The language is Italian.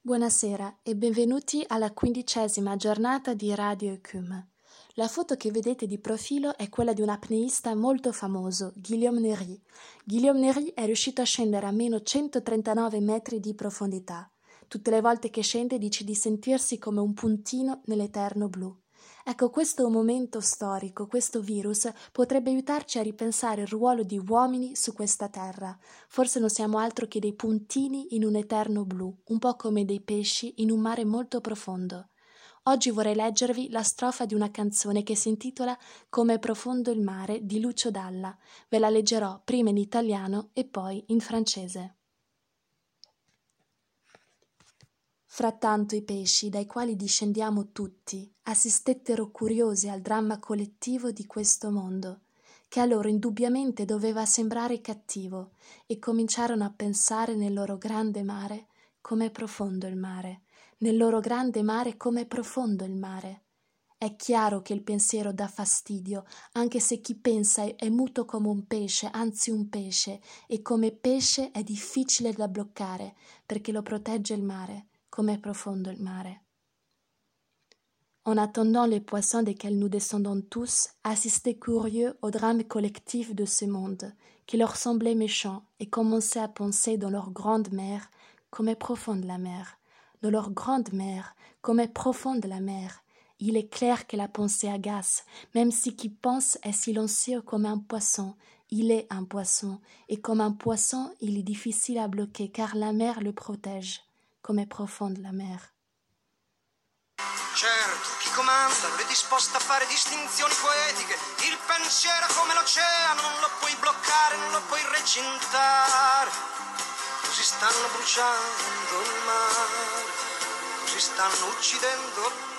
Buonasera e benvenuti alla quindicesima giornata di Radio Ecume. La foto che vedete di profilo è quella di un apneista molto famoso, Guillaume Néry. Guillaume Néry è riuscito a scendere a meno 139 metri di profondità. Tutte le volte che scende dice di sentirsi come un puntino nell'eterno blu. Ecco, questo momento storico, questo virus, potrebbe aiutarci a ripensare il ruolo di uomini su questa terra. Forse non siamo altro che dei puntini in un eterno blu, un po' come dei pesci in un mare molto profondo. Oggi vorrei leggervi la strofa di una canzone che si intitola Come profondo il mare di Lucio Dalla. Ve la leggerò prima in italiano e poi in francese. Frattanto i pesci, dai quali discendiamo tutti, assistettero curiosi al dramma collettivo di questo mondo, che a loro indubbiamente doveva sembrare cattivo, e cominciarono a pensare nel loro grande mare com'è profondo il mare, nel loro grande mare com'è profondo il mare. È chiaro che il pensiero dà fastidio, anche se chi pensa è muto come un pesce, anzi un pesce, e come pesce è difficile da bloccare, perché lo protegge il mare, come è profondo il mare. En attendant les poissons desquels nous descendons tous, assistaient curieux au drame collectif de ce monde, qui leur semblait méchant, et commençaient à penser dans leur grande mer, comme est profonde la mer, dans leur grande mer, comme est profonde la mer. Il est clair que la pensée agace, même si qui pense est silencieux comme un poisson, il est un poisson, et comme un poisson, il est difficile à bloquer, car la mer le protège, comme est profonde la mer. Certo, chi comanda non è disposto a fare distinzioni poetiche. Il pensiero è come l'oceano, non lo puoi bloccare, non lo puoi recintare. Così stanno bruciando il mare, così stanno uccidendo il